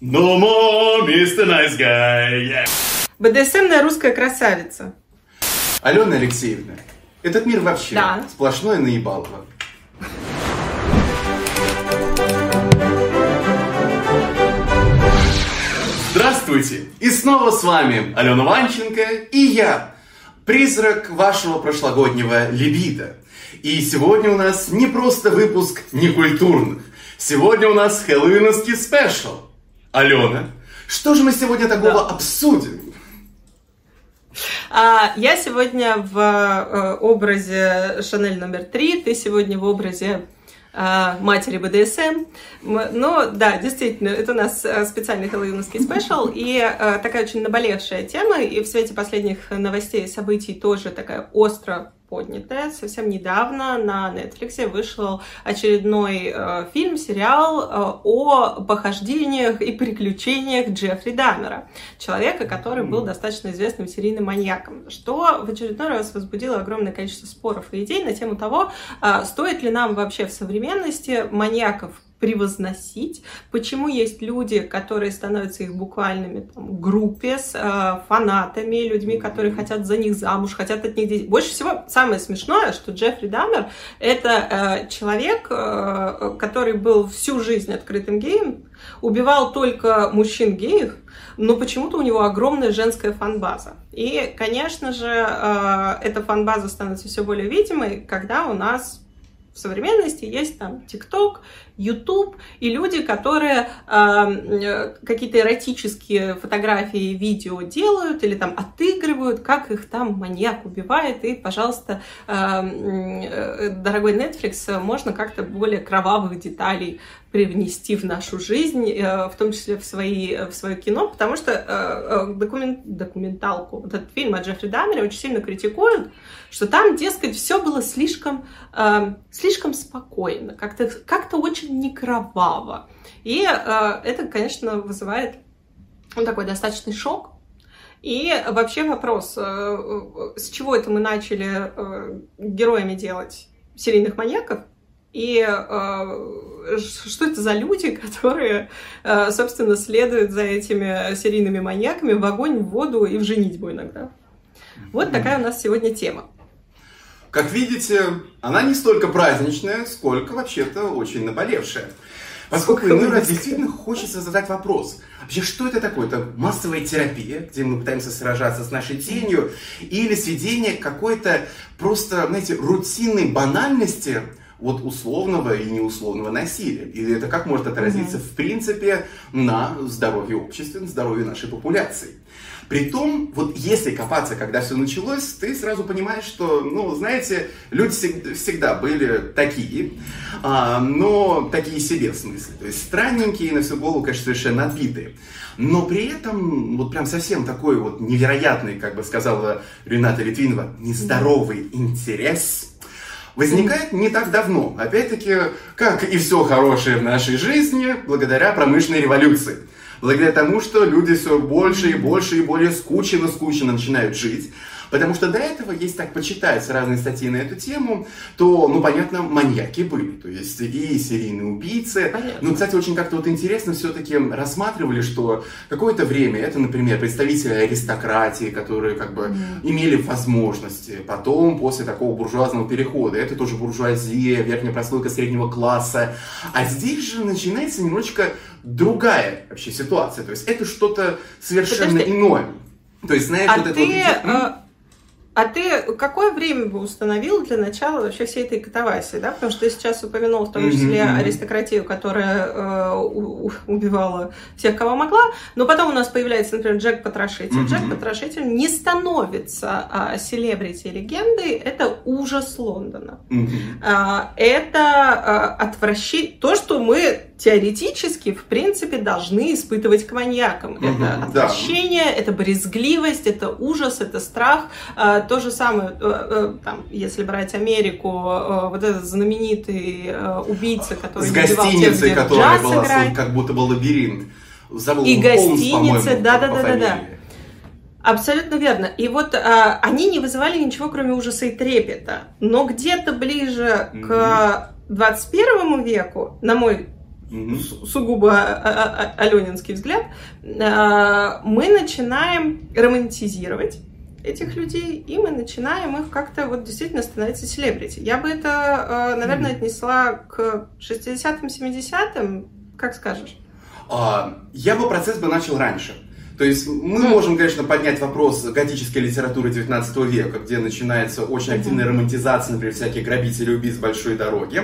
No more, Mr. Nice Guy. Yeah. БДСМная русская красавица. Алена Алексеевна, этот мир вообще Да. сплошное наебалово. Здравствуйте! И снова с вами Алена Ванченко и я, призрак вашего прошлогоднего либидо. И сегодня у нас не просто выпуск некультурных. Сегодня у нас хэллоуиновский special. Алена, что же мы сегодня такого Да. обсудим? А, я сегодня в э, образе Шанель номер три, ты сегодня в образе э, матери БДСМ. Но да, действительно, это у нас э, специальный хэллоуиновский special и такая очень наболевшая тема, и в свете последних новостей и событий тоже такая остро поднятая. Совсем недавно на Netflix вышел очередной э, фильм, сериал э, о похождениях и приключениях Джеффри Даммера, человека, который был достаточно известным серийным маньяком, что в очередной раз возбудило огромное количество споров и идей на тему того, а, стоит ли нам вообще в современности маньяков превозносить, почему есть люди, которые становятся их буквальными там, группе с э, фанатами, людьми, которые хотят за них замуж, хотят от них детей. Больше всего самое смешное, что Джеффри Даммер это э, человек, э, который был всю жизнь открытым геем, убивал только мужчин геев, но почему-то у него огромная женская фанбаза. И, конечно же, э, эта фанбаза становится все более видимой, когда у нас в современности есть там ТикТок, YouTube и люди, которые э, э, какие-то эротические фотографии, видео делают или там отыгрывают, как их там маньяк убивает. И, пожалуйста, э, э, дорогой Netflix, можно как-то более кровавых деталей привнести в нашу жизнь, э, в том числе в, свои, в свое кино, потому что э, э, документ, документалку, вот этот фильм о Джеффри Даммере очень сильно критикуют, что там, дескать, все было слишком, э, слишком спокойно, как-то как очень не кроваво. И э, это, конечно, вызывает ну, такой достаточный шок. И вообще вопрос, э, э, с чего это мы начали э, героями делать серийных маньяков? И э, что это за люди, которые, э, собственно, следуют за этими серийными маньяками в огонь, в воду и в женитьбу иногда? Вот такая у нас сегодня тема. Как видите, она не столько праздничная, сколько вообще-то очень наболевшая. Поскольку иной раз действительно хочется задать вопрос. Вообще, что это такое? Это массовая терапия, где мы пытаемся сражаться с нашей тенью, или сведение какой-то просто, знаете, рутинной банальности вот условного и неусловного насилия? Или это как может отразиться, в принципе, на здоровье общества, на здоровье нашей популяции? Притом, вот если копаться, когда все началось, ты сразу понимаешь, что, ну, знаете, люди всег- всегда были такие, а, но такие себе в смысле. То есть странненькие, на всю голову, конечно, совершенно отбитые. Но при этом, вот прям совсем такой вот невероятный, как бы сказала Рената Литвинова, нездоровый интерес возникает не так давно. Опять-таки, как и все хорошее в нашей жизни, благодаря промышленной революции. Благодаря тому, что люди все больше и больше и более скучно-скучно начинают жить. Потому что до этого, если так почитать разные статьи на эту тему, то, ну, понятно, маньяки были. То есть и серийные убийцы. Понятно. Ну, кстати, очень как-то вот интересно все-таки рассматривали, что какое-то время это, например, представители аристократии, которые как бы имели возможности. Потом, после такого буржуазного перехода, это тоже буржуазия, верхняя прослойка среднего класса. А здесь же начинается немножечко другая вообще ситуация. То есть это что-то совершенно Подожди. иное. То есть, знаешь, А вот это ты, вот... М? э, а ты какое время бы установил для начала вообще всей этой катавасии, да? Потому что ты сейчас упомянул в том числе аристократию, которая э, у- убивала всех, кого могла, но потом у нас появляется, например, Джек Потрошитель. Джек Потрошитель не становится а, селебрити легендой, это ужас Лондона. А, это отвращение, то, что мы теоретически, в принципе, должны испытывать к маньякам. Мгм, это да. отвращение, это брезгливость, это ужас, это страх. А, то же самое, э, э, там, если брать Америку, э, вот этот знаменитый э, убийца, который С гостиницей, которая была играет. как будто бы лабиринт. Забыл, И по-моему, да-да-да-да-да. Абсолютно верно. И вот а, они не вызывали ничего, кроме ужаса и трепета. Но где-то ближе к 21 веку, на мой Су- сугубо а- а- а- аленинский взгляд, а, мы начинаем романтизировать этих людей, и мы начинаем их как-то вот действительно становиться селебрити. Я бы это, э, наверное, отнесла к 60-м, 70-м, как скажешь. А, Я бы процесс бы начал раньше. То есть мы можем, конечно, поднять вопрос готической литературы 19 века, где начинается очень активная романтизация, например, всяких грабителей убийц большой дороги.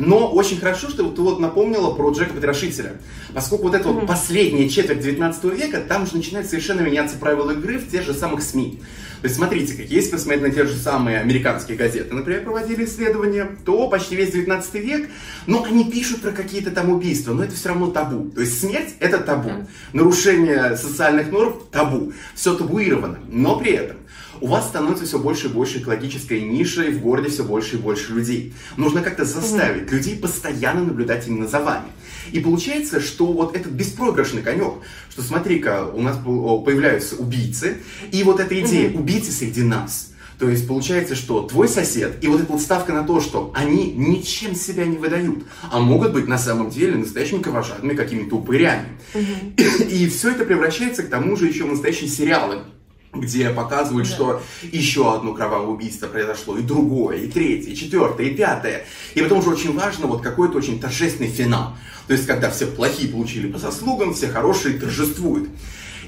Но очень хорошо, что ты вот напомнила про Джека Потрошителя. Поскольку вот эта вот Мгм. последняя четверть 19 века, там уже начинают совершенно меняться правила игры в тех же самых СМИ. То есть смотрите, как если посмотреть на те же самые американские газеты, например, проводили исследования, то почти весь 19 век, но они пишут про какие-то там убийства, но это все равно табу. То есть смерть это табу. Нарушение социальных норм табу. Все табуировано. Но при этом у вас становится все больше и больше экологической ниши, и в городе все больше и больше людей. Нужно как-то заставить людей постоянно наблюдать именно за вами. И получается, что вот этот беспроигрышный конек, что смотри-ка, у нас по- появляются убийцы, и вот эта идея убийцы среди нас. То есть получается, что твой сосед, и вот эта вот ставка на то, что они ничем себя не выдают, а могут быть на самом деле настоящими кровожадными какими-то упырями. И все это превращается к тому же еще в настоящие сериалы, где показывают, Да. что еще одно кровавое убийство произошло, и другое, и третье, и четвертое, и пятое. И потом уже очень важно вот какой-то очень торжественный финал. То есть, когда все плохие получили по заслугам, все хорошие торжествуют.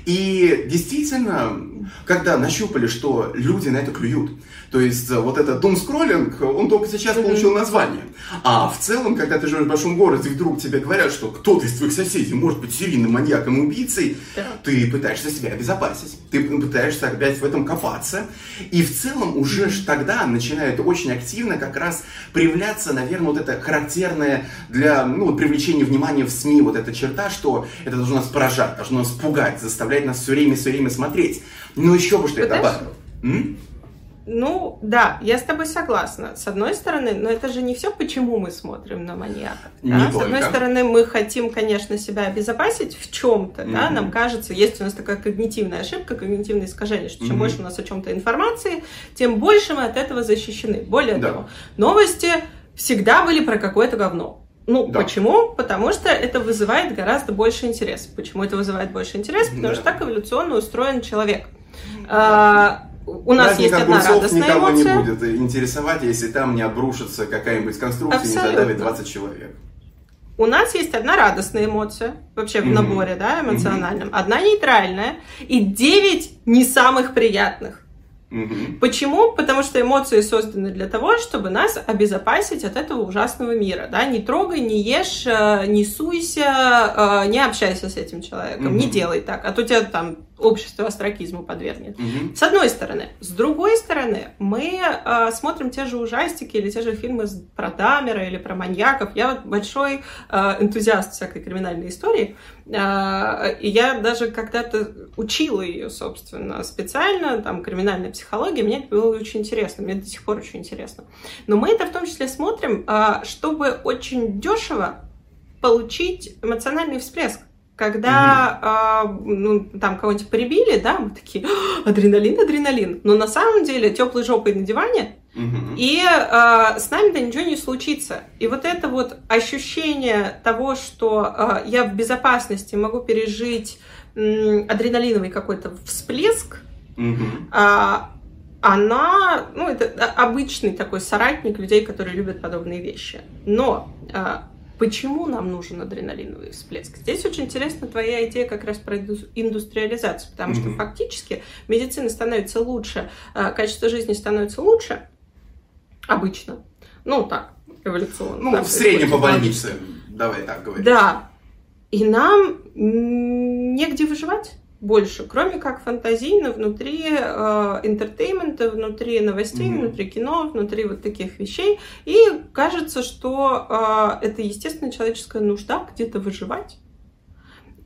И действительно, когда нащупали, что люди на это клюют, то есть э, вот этот doom-скроллинг, он только сейчас получил название. А в целом, когда ты живешь в большом городе, и вдруг тебе говорят, что кто-то из твоих соседей может быть серийным маньяком и убийцей, Да. ты пытаешься себя обезопасить, ты пытаешься опять в этом копаться. И в целом уже ж тогда начинает очень активно как раз проявляться, наверное, вот это характерное для ну, привлечения внимания в СМИ вот эта черта, что это должно нас поражать, должно нас пугать, заставлять нас все время, все время смотреть. Но еще бы что добавил. М? Ну, да, я с тобой согласна. С одной стороны, но это же не все, почему мы смотрим на маньяков. Не да? С только. одной стороны, мы хотим, конечно, себя обезопасить в чем-то, да, Мгм. нам кажется, есть у нас такая когнитивная ошибка, когнитивное искажение, что чем Мгм. больше у нас о чем-то информации, тем больше мы от этого защищены. Более Да. того, новости всегда были про какое-то говно. Ну, Да. почему? Потому что это вызывает гораздо больше интерес. Почему это вызывает больше интерес? Потому Да. что так эволюционно устроен человек. У нас Праздник есть одна радостная никого эмоция. не будет интересовать, если там не обрушится какая-нибудь конструкция и не Абсолютно. задавит 20 человек. У нас есть одна радостная эмоция, вообще в Мгм. наборе, да, эмоциональном, одна нейтральная и девять не самых приятных. Мгм. Почему? Потому что эмоции созданы для того, чтобы нас обезопасить от этого ужасного мира. Да? Не трогай, не ешь, э, не суйся, э, не общайся с этим человеком, Мгм. не делай так, а то тебя там общество астракизму подвергнет. Мгм. С одной стороны. С другой стороны, мы э, смотрим те же ужастики или те же фильмы про Дамера или про маньяков. Я вот большой э, энтузиаст всякой криминальной истории. Э, и я даже когда-то учила ее, собственно, специально, там, криминальная психология. Мне это было очень интересно, мне до сих пор очень интересно. Но мы это в том числе смотрим, э, чтобы очень дешево получить эмоциональный всплеск. Когда а, ну, там кого-нибудь прибили, да, мы такие, «А, адреналин, адреналин. Но на самом деле теплой жопой на диване, Мгм. и а, с нами-то ничего не случится. И вот это вот ощущение того, что а, я в безопасности могу пережить м, адреналиновый какой-то всплеск, Мгм. а, она, ну, это обычный такой соратник людей, которые любят подобные вещи. Но а, почему нам нужен адреналиновый всплеск? Здесь очень интересна твоя идея как раз про инду- индустриализацию, потому что фактически медицина становится лучше, а, качество жизни становится лучше, обычно. Ну, так, эволюционно. Ну, в среднем по происходит. больнице. Давай так говорить. Да. И нам негде выживать больше, кроме как фантазийно внутри э, entertainment а, внутри новостей, Мгм. внутри кино, внутри вот таких вещей. И кажется, что э, это естественная человеческая нужда где-то выживать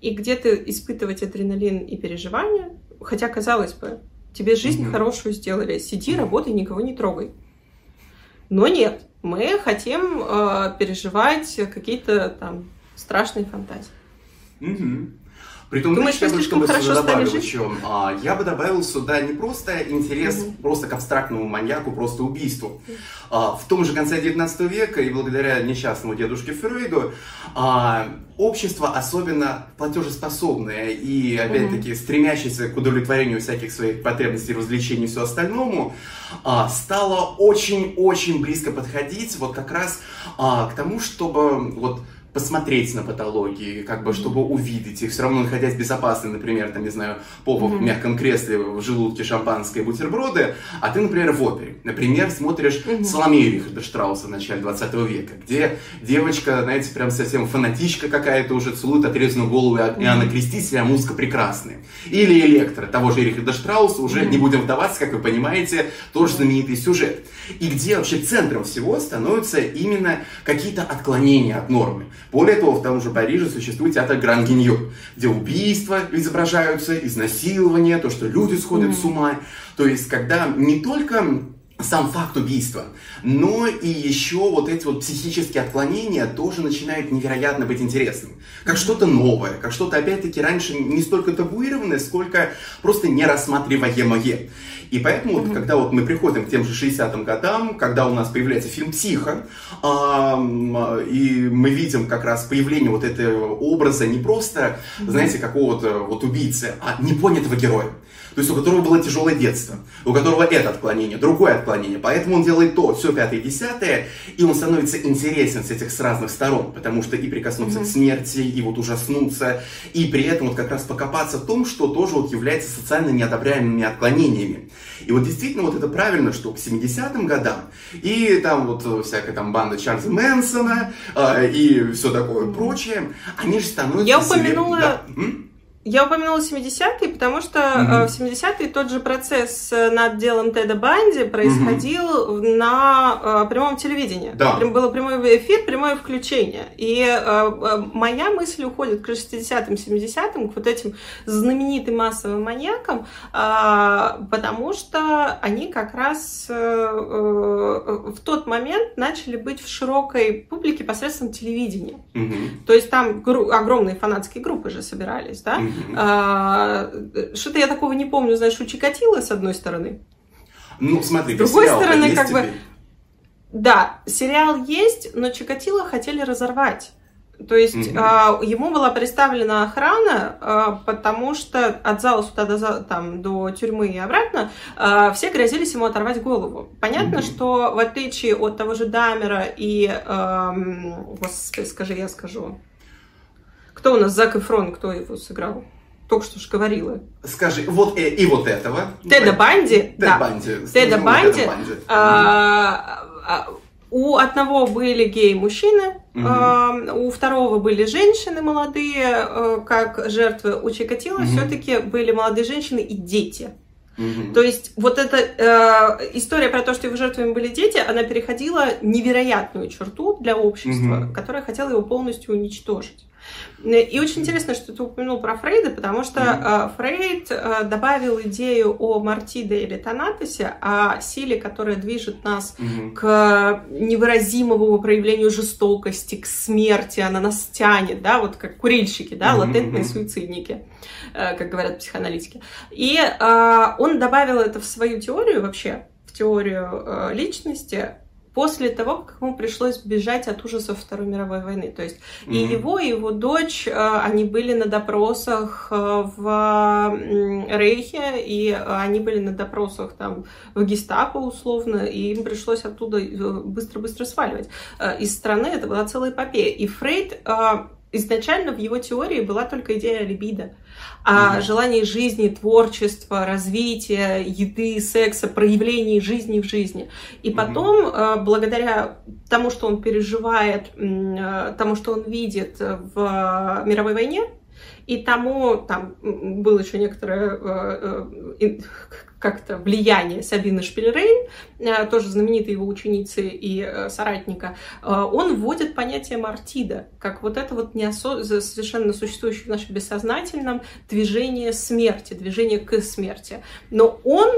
и где-то испытывать адреналин и переживания. Хотя, казалось бы, тебе жизнь Мгм. хорошую сделали. Сиди, работай, никого не трогай. Но нет, мы хотим э, переживать какие-то там страшные фантазии. Мгм. Притом, Думаешь, знаешь, я бы, чтобы хорошо сюда добавил жить? еще, а, я бы добавил сюда не просто интерес Мгм. просто к абстрактному маньяку, просто убийству. А, в том же конце 19 века и благодаря несчастному дедушке Фрейду а, общество, особенно платежеспособное и, опять-таки, стремящееся к удовлетворению всяких своих потребностей, развлечений и все остальному, а, стало очень-очень близко подходить вот как раз а, к тому, чтобы вот посмотреть на патологии, как бы, чтобы увидеть их, все равно находясь безопасно, например, там, не знаю, попа в мягком кресле, в желудке шампанское, бутерброды, а ты, например, в опере. Например, смотришь Соломею Рихарда Штрауса в начале 20 века, где девочка, знаете, прям совсем фанатичка какая-то уже целует отрезанную голову Иоанна Крестителя, а музыка прекрасная. Или Электро, того же Рихарда Штрауса, уже не будем вдаваться, как вы понимаете, тоже знаменитый сюжет. И где вообще центром всего становятся именно какие-то отклонения от нормы. Более того, в том же Париже существует театр Гран где убийства изображаются, изнасилования, то, что люди сходят с ума. То есть, когда не только сам факт убийства, но и еще вот эти вот психические отклонения тоже начинают невероятно быть интересным. Как что-то новое, как что-то, опять-таки, раньше не столько табуированное, сколько просто нерассматриваемое. И поэтому, вот, когда вот мы приходим к тем же 60-м годам, когда у нас появляется фильм «Психо», ам, и мы видим как раз появление вот этого образа не просто, знаете, какого-то вот убийцы, а непонятого героя. То есть у которого было тяжелое детство, у которого это отклонение, другое отклонение. Поэтому он делает то, все пятое, десятое, и он становится интересен с этих с разных сторон, потому что и прикоснуться к смерти, и вот ужаснуться, и при этом вот как раз покопаться в том, что тоже вот является социально неодобряемыми отклонениями. И вот действительно вот это правильно, что к 70-м годам, и там вот всякая там банда Чарльза Мэнсона, э, и все такое прочее, они же становятся... Я себе- упомянула- Да. Я упомянула 70-е, потому что э, в 70-е тот же процесс э, над делом Теда Банди происходил на э, прямом телевидении. Да. Прям Было прямой эфир, прямое включение. И э, э, моя мысль уходит к 60-м, 70-м, к вот этим знаменитым массовым маньякам, а, потому что они как раз э, э, в тот момент начали быть в широкой публике посредством телевидения. Мгм. То есть там огромные фанатские группы же собирались, да? Мгм. А, Что-то я такого не помню, знаешь, у Чикатило, с одной стороны. Ну, смотри, С другой стороны, как бы-? Да, сериал есть, но Чикатило хотели разорвать. То есть Мгм. а, ему была представлена охрана, а, потому что от зала суда до, там, до тюрьмы и обратно а, все грозились ему оторвать голову. Понятно, Мгм. что в отличие от того же Дамера и... эм, господи, скажи, я скажу. Кто у нас Зак Эфрон, кто его сыграл? Только что же говорила. Скажи, вот э, и вот этого. Теда Банди, Тед да. Банди. Теда Банди, Теда Банди. А, а, У одного были геи-мужчины, Мгм. а, у второго были женщины молодые, э, как жертвы. У Чикатило Мгм. все-таки были молодые женщины и дети. Мгм. То есть вот эта э, история про то, что его жертвами были дети, она переходила невероятную черту для общества, Мгм. которое хотело его полностью уничтожить. И очень интересно, что ты упомянул про Фрейда, потому что э, Фрейд э, добавил идею о Мартиде или Танатосе, о силе, которая движет нас Мгм. к невыразимому проявлению жестокости, к смерти, она нас тянет, да, вот как курильщики, да, Мгм, латентные суицидники, э, как говорят психоаналитики. И он добавил это в свою теорию вообще, в теорию личности, после того, как ему пришлось бежать от ужасов Второй мировой войны. То есть и Мгм. его, и его дочь, э, они были на допросах э, в Рейхе, и они были на допросах там в гестапо условно, и им пришлось оттуда э, быстро-быстро сваливать. Из страны это была целая эпопея. И Фрейд изначально в его теории была только идея либидо, о Мгм. желании жизни, творчества, развития, еды, секса, проявлений жизни в жизни. И потом, э, благодаря тому, что он переживает, э, тому, что он видит в мировой войне, и тому, там было еще некоторое э, э, как-то влияние Сабины Шпильрейн, э, тоже знаменитой его ученицы и соратника, он вводит понятие мартида, как вот это вот неосо... совершенно существующее в нашем бессознательном движение смерти, движение к смерти. Но он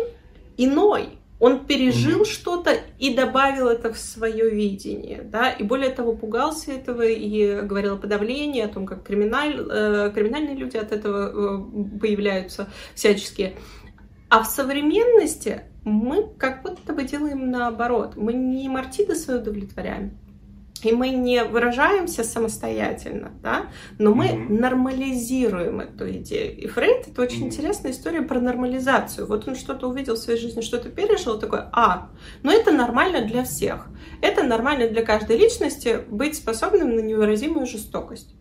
иной. Он пережил mm-hmm. что-то и добавил это в свое видение, да, и более того пугался этого и говорил о подавлении, о том, как криминаль, э, криминальные люди от этого э, появляются всячески. А в современности мы как будто бы делаем наоборот. Мы не мартиды свои удовлетворяем, и мы не выражаемся самостоятельно, да, но мы mm-hmm. нормализируем эту идею. И Фрейд это очень mm-hmm. интересная история про нормализацию. Вот он что-то увидел в своей жизни, что-то пережил, такой, а, ну это нормально для всех. Это нормально для каждой личности быть способным на невыразимую жестокость.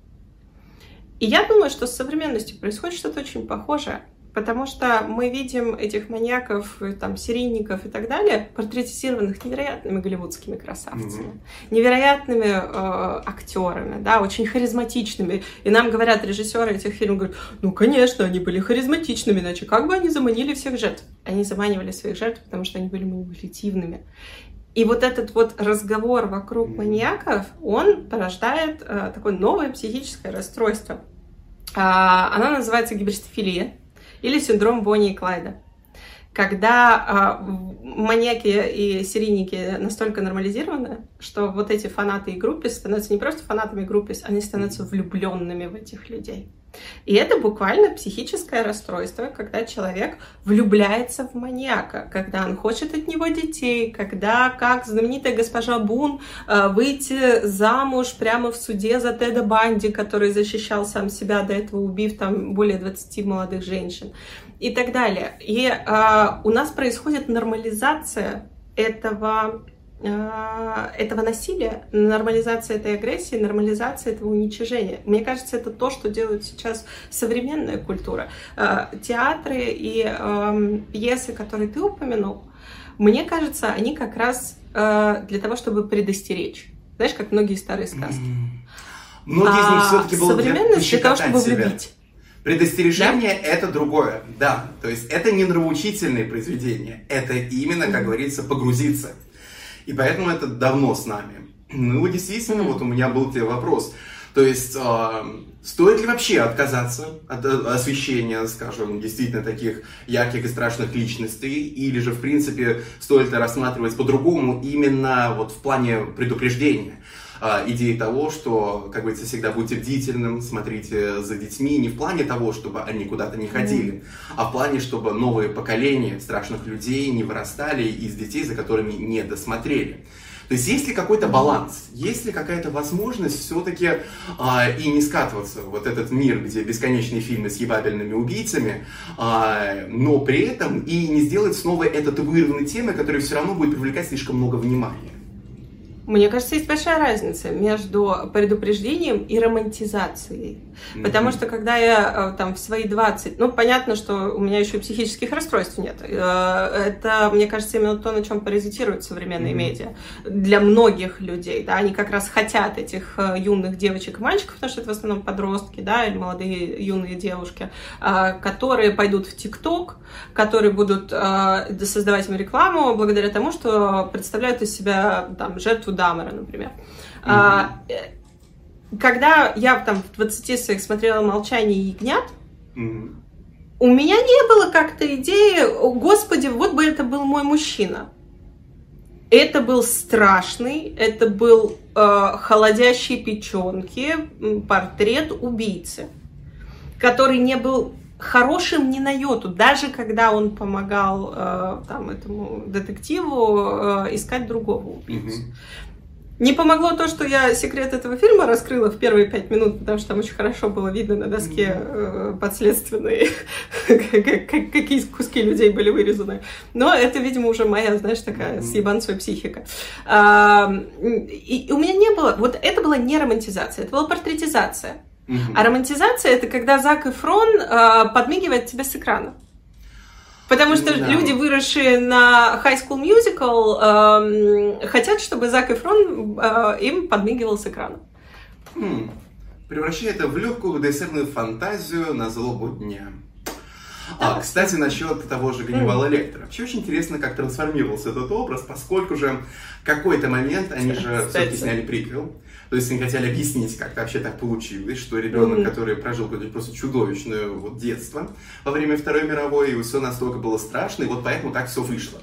И я думаю, что с современностью происходит что-то очень похожее. Потому что мы видим этих маньяков, там, серийников и так далее, портретизированных невероятными голливудскими красавцами, mm-hmm. невероятными э, актерами, да, очень харизматичными. И нам говорят режиссеры этих фильмов, говорят, ну, конечно, они были харизматичными, иначе как бы они заманили всех жертв? Они заманивали своих жертв, потому что они были манипулятивными. И вот этот вот разговор вокруг маньяков, он порождает э, такое новое психическое расстройство. А, оно называется гибристофилия или синдром Бонни и Клайда. Когда э, маньяки и серийники настолько нормализированы, что вот эти фанаты и группы становятся не просто фанатами группы, они становятся влюбленными в этих людей. И это буквально психическое расстройство, когда человек влюбляется в маньяка, когда он хочет от него детей, когда, как знаменитая госпожа Бун, э, выйти замуж прямо в суде за Теда Банди, который защищал сам себя, до этого убив там более 20 молодых женщин и так далее. И э, у нас происходит нормализация этого этого насилия, нормализация этой агрессии, нормализация этого уничижения. Мне кажется, это то, что делает сейчас современная культура. А, театры и э, пьесы, которые ты упомянул, мне кажется, они как раз э, для того, чтобы предостеречь. Знаешь, как многие старые сказки. Многие из них а все-таки было современность для, для того, чтобы себя. влюбить. Предостережение да? это другое, да. То есть это не нравоучительные произведения, это именно, как говорится, погрузиться. И поэтому это давно с нами. Ну, действительно, вот у меня был тебе вопрос. То есть, э, стоит ли вообще отказаться от освещения, скажем, действительно таких ярких и страшных личностей, или же, в принципе, стоит ли рассматривать по-другому именно вот в плане предупреждения? Э, идеи того, что, как говорится, всегда будьте бдительным, смотрите за детьми, не в плане того, чтобы они куда-то не ходили, mm. а в плане, чтобы новые поколения страшных людей не вырастали из детей, за которыми не досмотрели. То есть есть ли какой-то баланс, есть ли какая-то возможность все-таки а, и не скатываться в вот этот мир, где бесконечные фильмы с ебабельными убийцами, а, но при этом и не сделать снова этот вырванной темы, которая все равно будет привлекать слишком много внимания. Мне кажется, есть большая разница между предупреждением и романтизацией. Mm-hmm. Потому что когда я э, там в свои 20, ну, понятно, что у меня еще и психических расстройств нет. Э, это, мне кажется, именно то, на чем паразитируют современные mm-hmm. медиа. Для многих людей, да, они как раз хотят этих э, юных девочек и мальчиков, потому что это в основном подростки, да, или молодые юные девушки, которые пойдут в ТикТок, которые будут создавать им рекламу благодаря тому, что представляют из себя там жертву Дамера, например. Mm-hmm. А, э, когда я там в 20 своих смотрела «Молчание ягнят», mm-hmm. у меня не было как-то идеи, господи, вот бы это был мой мужчина. Это был страшный, это был э, холодящий печенки портрет убийцы, который не был хорошим ни на йоту, даже когда он помогал э, там этому детективу э, искать другого убийцу. Mm-hmm. Не помогло то, что я секрет этого фильма раскрыла в первые пять минут, потому что там очень хорошо было видно на доске э, подследственные, какие куски людей были вырезаны. Но это, видимо, уже моя, знаешь, такая съебанцевая психика. А, и у меня не было... Вот это была не романтизация, это была портретизация. А романтизация — это когда Зак Эфрон а, подмигивает тебе с экрана. Потому что да. люди, выросшие на High School Musical, э, хотят, чтобы Зак Эфрон э, им подмигивал с экрана. Хм. Превращая это в легкую БДСМную фантазию на злобу дня. А, кстати, насчет того же Ганнибала. Лектора. Вообще очень интересно, как трансформировался этот образ, поскольку же какой-то момент они же все-таки сняли приквел. То есть они хотели объяснить, как вообще так получилось, что ребенок, mm-hmm. который прожил какое-то просто чудовищное вот детство во время Второй мировой, и все настолько было страшно, и вот поэтому так все вышло.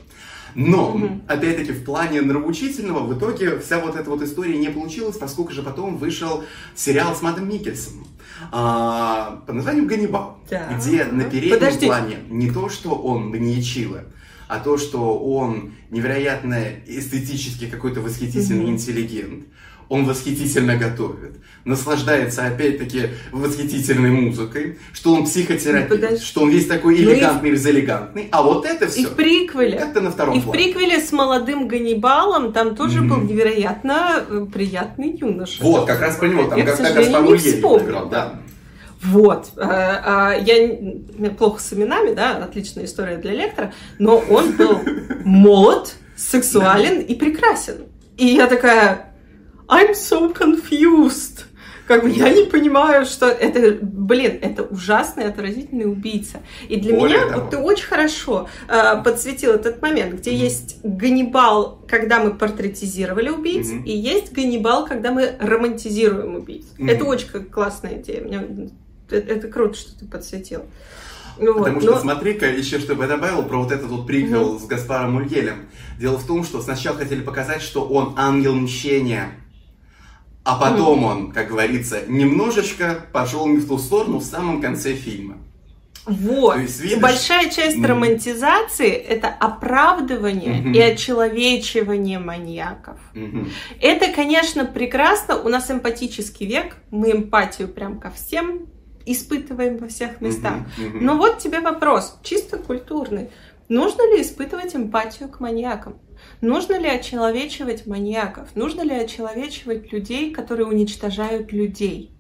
Но, Мгм. опять-таки, в плане нравоучительного, в итоге вся вот эта вот история не получилась, поскольку же потом вышел сериал с Мадом Микельсом а, под названием «Ганнибал», Так. где на переднем Подождите. плане не то, что он маньячила, а то, что он невероятно эстетически какой-то восхитительный Мгм. интеллигент. Он восхитительно готовит, наслаждается опять-таки восхитительной музыкой, что он психотерапевт, Подожди. что он весь такой Ну и- элегантный, элегантный, а вот это И все в приквеле. как-то на втором И в плане. приквеле с молодым Ганнибалом там тоже Мгм. был невероятно э, приятный юноша. Вот, как раз про него, там Я, к как сожалению, Гаспар не Ульель вспомню, играл, да. Вот. Э, э, Я плохо с именами, да, отличная история для лектора, но он был молод, сексуален и прекрасен. И я такая, I'm so confused. Как бы я не понимаю, что это, блин, это ужасный, отвратительный убийца. И для Более меня того. вот ты очень хорошо э, подсветил этот момент, где есть Ганнибал, когда мы портретизировали убийц, Мгм. и есть Ганнибал, когда мы романтизируем убийц. Мгм. Это очень классная идея. Мне- это, это круто, что ты подсветил. Вот, Потому что но- смотри-ка, еще чтобы я добавил про вот этот вот приквел с Гаспаром Ульелем. Дело в том, что сначала хотели показать, что он ангел мщения, а потом он, как говорится, немножечко пошел не в ту сторону в самом конце фильма. Вот. Есть, И видишь? большая часть Мгм. романтизации это оправдывание Мгм. и очеловечивание маньяков. Мгм. Это, конечно, прекрасно. У нас эмпатический век. Мы эмпатию прям ко всем испытываем во всех местах. Мгм. Но вот тебе вопрос, чисто культурный. Нужно ли испытывать эмпатию к маньякам? Нужно ли очеловечивать маньяков? Нужно ли очеловечивать людей, которые уничтожают людей?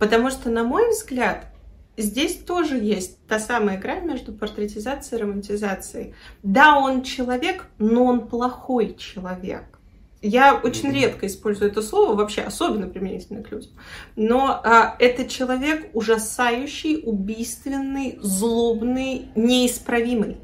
Потому что, на мой взгляд, здесь тоже есть та самая грань между портретизацией и романтизацией. Да, он человек, но он плохой человек. Я очень редко использую это слово, вообще особенно применительно к людям. Но а, это человек ужасающий, убийственный, злобный, неисправимый.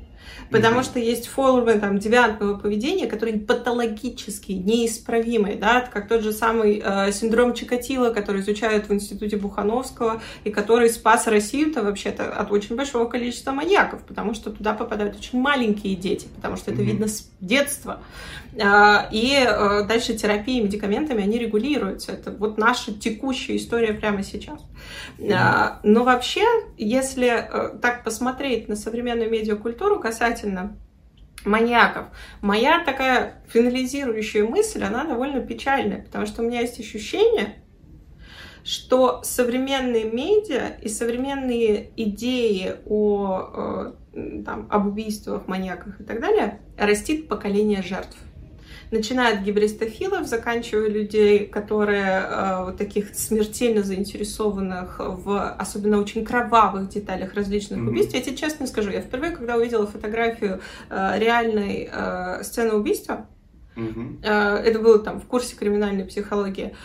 Потому что есть формы там, девиантного поведения, которые патологически неисправимые, да, как тот же самый э, синдром Чикатило, который изучают в институте Бухановского, и который спас Россию-то вообще-то от очень большого количества маньяков, потому что туда попадают очень маленькие дети, потому что это Мгм. видно с детства. А, И э, дальше терапией, медикаментами они регулируются. Это вот наша текущая история прямо сейчас. А, Но вообще, если э, так посмотреть на современную медиакультуру касательно маньяков, моя такая финализирующая мысль, она довольно печальная, потому что у меня есть ощущение, что современные медиа и современные идеи о, э, там, об убийствах, маньяках и так далее растит поколение жертв. Начиная от гибристофилов, заканчивая людей, которые э, вот таких смертельно заинтересованных в особенно очень кровавых деталях различных Мгм. убийств. Я тебе честно скажу, я впервые, когда увидела фотографию э, реальной э, сцены убийства, э, это было там в курсе криминальной психологии,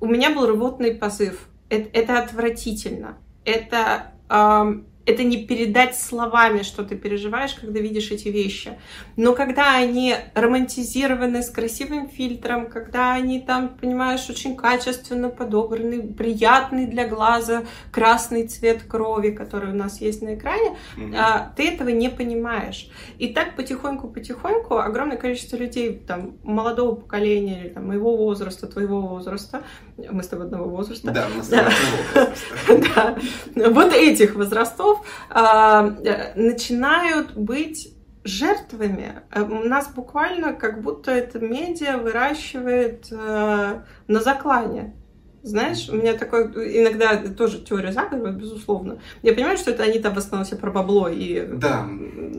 у- меня был рвотный позыв. Это, это отвратительно. Это, ам, это не передать словами, что ты переживаешь, когда видишь эти вещи. Но когда они романтизированы с красивым фильтром, когда они там, понимаешь, очень качественно подобраны, приятный для глаза красный цвет крови, который у нас есть на экране, а, ты этого не понимаешь. И так потихоньку-потихоньку огромное количество людей там, молодого поколения, или там, моего возраста, твоего возраста, мы с тобой одного возраста, Да, мы с тобой возраста. да, вот этих возрастов а, э, начинают быть жертвами. Э, У нас буквально как будто это медиа выращивает э, на заклане. Знаешь, у меня такой иногда тоже теория заговора, безусловно. Я понимаю, что это они там в основном все про бабло и Да.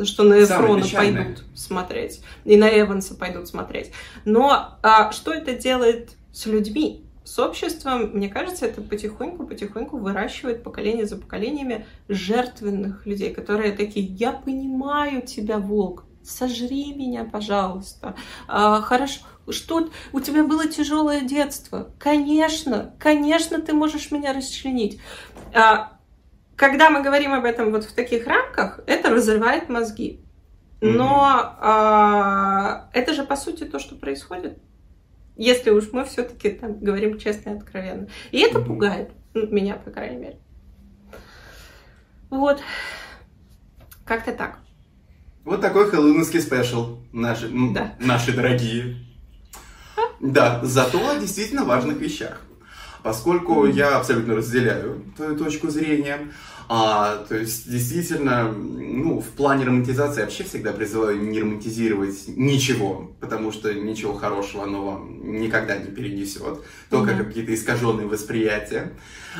что на Эфрона пойдут смотреть, и на Эванса пойдут смотреть. Но а, что это делает с людьми, с обществом? Мне кажется, это потихоньку-потихоньку выращивает поколение за поколениями жертвенных людей, которые такие, я понимаю тебя, волк, сожри меня, пожалуйста. А, хорошо, что у тебя было тяжелое детство? Конечно, конечно, ты можешь меня расчленить. А, когда мы говорим об этом вот в таких рамках, это разрывает мозги. Но а, это же по сути то, что происходит. Если уж мы все-таки там говорим честно и откровенно. И это Мгм. пугает. Меня, по крайней мере. Вот. Как-то так. Вот такой хэллоуинский спешл, наши, да. наши дорогие. Да, зато о действительно важных вещах. Поскольку я абсолютно разделяю твою точку зрения, а, то есть, действительно, ну, в плане романтизации я вообще всегда призываю не романтизировать ничего, потому что ничего хорошего оно вам никогда не перенесет, только mm-hmm. какие-то искаженные восприятия.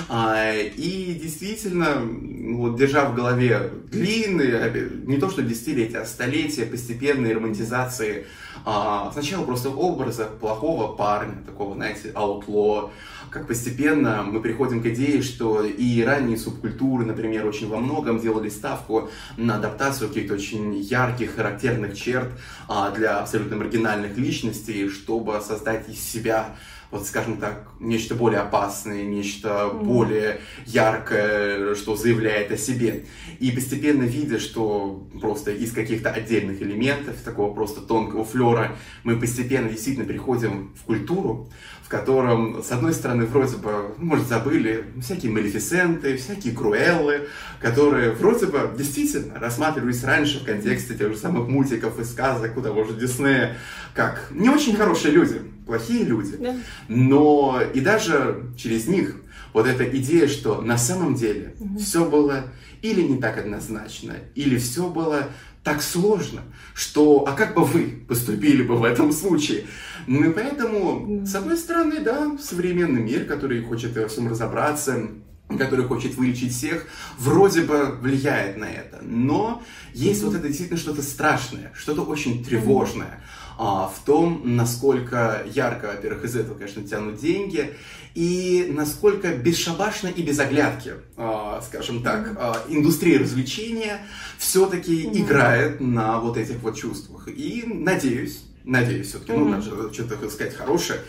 А, и действительно, вот, держа в голове длинные, не то что десятилетия, а столетия постепенной романтизации а, сначала просто образа плохого парня, такого, знаете, аутло, как постепенно мы приходим к идее, что и ранние субкультуры, например, очень во многом делали ставку на адаптацию каких-то очень ярких, характерных черт а, для абсолютно маргинальных личностей, чтобы создать из себя вот, скажем так, нечто более опасное, нечто mm. более яркое, что заявляет о себе. И постепенно видя, что просто из каких-то отдельных элементов, такого просто тонкого флера, мы постепенно действительно приходим в культуру, котором, с одной стороны, вроде бы, может, забыли всякие малефисенты, всякие круэллы, которые вроде бы действительно рассматривались раньше в контексте тех же самых мультиков и сказок у того же Диснея, как не очень хорошие люди, плохие люди. Да. Но и даже через них вот эта идея, что на самом деле угу. все было или не так однозначно, или все было так сложно, что а как бы вы поступили бы в этом случае? Ну и поэтому, с одной стороны, да, современный мир, который хочет во всем разобраться, который хочет вылечить всех, вроде бы влияет на это. Но есть вот это действительно что-то страшное, что-то очень тревожное а, в том, насколько ярко, во-первых, из этого, конечно, тянут деньги, и насколько бесшабашно и без оглядки, а, скажем так, а, индустрия развлечения все-таки играет на вот этих вот чувствах. И надеюсь, надеюсь все-таки, ну, надо что-то сказать хорошее,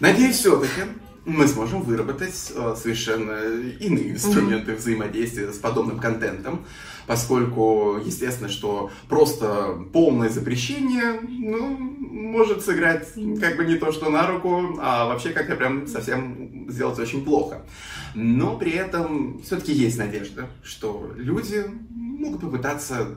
надеюсь все-таки, мы сможем выработать э, совершенно иные инструменты взаимодействия с подобным контентом, поскольку, естественно, что просто полное запрещение, ну, может сыграть как бы не то, что на руку, а вообще как-то прям совсем сделать очень плохо. Но при этом все-таки есть надежда, что люди могут попытаться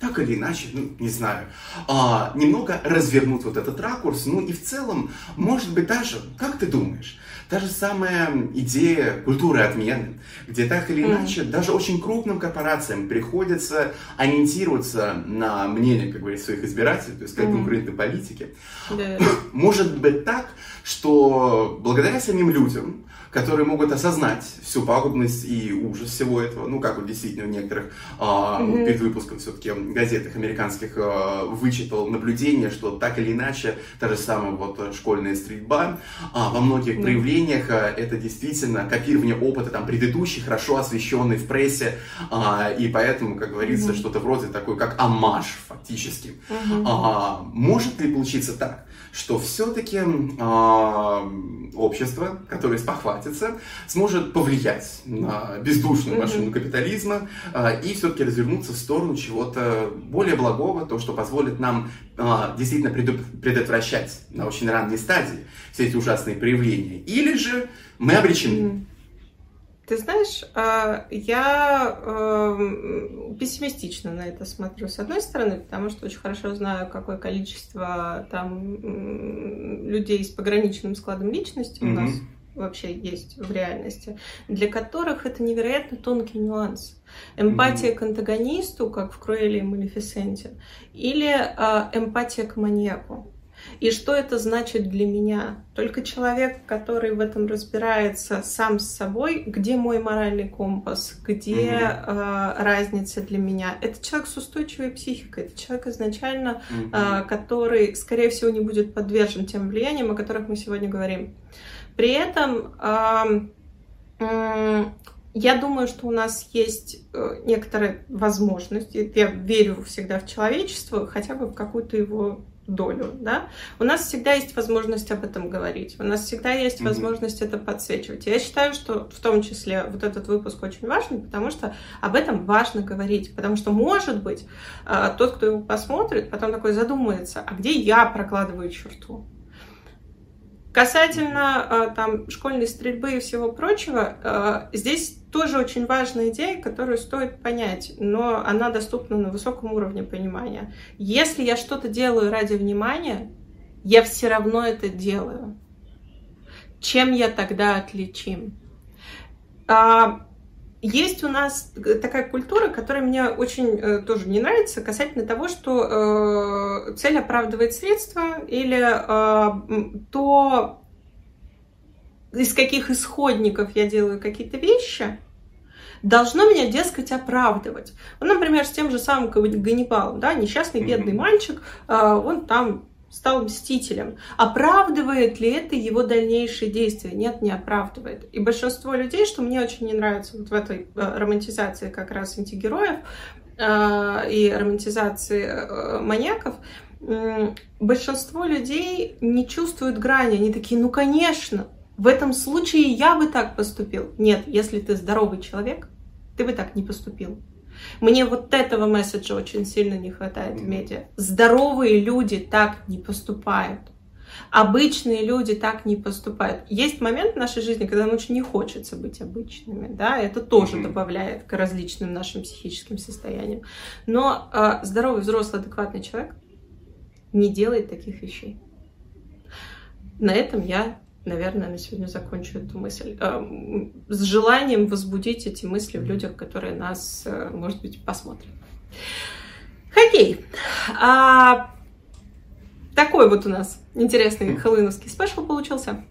так или иначе, ну, не знаю, а, немного развернуть вот этот ракурс, ну и в целом, может быть даже, как ты думаешь, Та же самая идея культуры отмены, где так или иначе mm. даже очень крупным корпорациям приходится ориентироваться на мнение, как говорится, своих избирателей, то есть как mm. конкурентной политики. Yeah. Может быть так, что благодаря самим людям которые могут осознать всю пагубность и ужас всего этого. Ну, как вот действительно в некоторых а, mm-hmm. перед выпуском все-таки газетах американских а, вычитал наблюдение, что так или иначе та же самая вот школьная стрельба а, во многих mm-hmm. проявлениях а, это действительно копирование опыта там предыдущих, хорошо освещенный в прессе, а, и поэтому, как говорится, mm-hmm. что-то вроде такой, как амаш фактически. Mm-hmm. А, может ли получиться так, что все-таки а, общество, которое спохватится, сможет повлиять на бездушную машину mm-hmm. капитализма а, и все-таки развернуться в сторону чего-то более благого, то, что позволит нам а, действительно предотвращать на очень ранней стадии все эти ужасные проявления. Или же мы обречены. Mm-hmm. Ты знаешь, а, я эм, пессимистично на это смотрю, с одной стороны, потому что очень хорошо знаю, какое количество там людей с пограничным складом личности mm-hmm. у нас вообще есть в реальности, для которых это невероятно тонкий нюанс. Эмпатия mm-hmm. к антагонисту, как в Круэле и Малефисенте, или э, эмпатия к маньяку. И что это значит для меня? Только человек, который в этом разбирается сам с собой, где мой моральный компас, где mm-hmm. э, разница для меня. Это человек с устойчивой психикой, это человек изначально, mm-hmm. э, который, скорее всего, не будет подвержен тем влияниям, о которых мы сегодня говорим. При этом э, э, я думаю, что у нас есть э, некоторая возможность, я верю всегда в человечество, хотя бы в какую-то его долю, да, у нас всегда есть возможность об этом говорить, у нас всегда есть mm-hmm. возможность это подсвечивать. Я считаю, что в том числе вот этот выпуск очень важный, потому что об этом важно говорить, потому что, может быть, э, тот, кто его посмотрит, потом такой задумается, а где я прокладываю черту? Касательно э, там школьной стрельбы и всего прочего, э, здесь тоже очень важная идея, которую стоит понять, но она доступна на высоком уровне понимания. Если я что-то делаю ради внимания, я все равно это делаю. Чем я тогда отличим? А, есть у нас такая культура, которая мне очень э, тоже не нравится, касательно того, что э, цель оправдывает средства или э, то, из каких исходников я делаю какие-то вещи, должно меня, дескать, оправдывать. Ну, например, с тем же самым Ганнибалом, да, несчастный бедный мальчик, э, он там стал мстителем. Оправдывает ли это его дальнейшие действия? Нет, не оправдывает. И большинство людей, что мне очень не нравится вот в этой э, романтизации как раз антигероев э, и романтизации э, маньяков, большинство людей не чувствуют грани. Они такие, ну, конечно, в этом случае я бы так поступил. Нет, если ты здоровый человек, ты бы так не поступил. Мне вот этого месседжа очень сильно не хватает в медиа. Здоровые люди так не поступают. Обычные люди так не поступают. Есть момент в нашей жизни, когда нам очень не хочется быть обычными, да, это тоже mm-hmm. добавляет к различным нашим психическим состояниям. Но э, здоровый, взрослый, адекватный человек не делает таких вещей. На этом я наверное, на сегодня закончу эту мысль. Эм, с желанием возбудить эти мысли в людях, которые нас, э, может быть, посмотрят. Хоккей. А, такой вот у нас интересный хэллоуиновский спешл получился.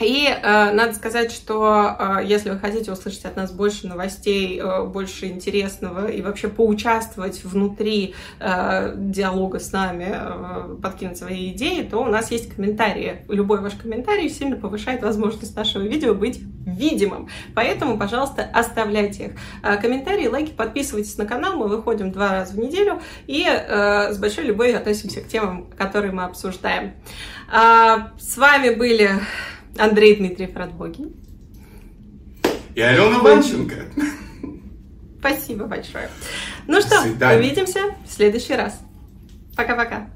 И э, надо сказать, что э, если вы хотите услышать от нас больше новостей, э, больше интересного и вообще поучаствовать внутри э, диалога с нами, э, подкинуть свои идеи, то у нас есть комментарии. Любой ваш комментарий сильно повышает возможность нашего видео быть видимым. Поэтому, пожалуйста, оставляйте их. Э, комментарии, лайки, подписывайтесь на канал. Мы выходим два раза в неделю и э, с большой любовью относимся к темам, которые мы обсуждаем. Э, с вами были Андрей Дмитриев Радбогин. И Алена Ванченко. Спасибо большое. Ну что, увидимся в следующий раз. Пока-пока.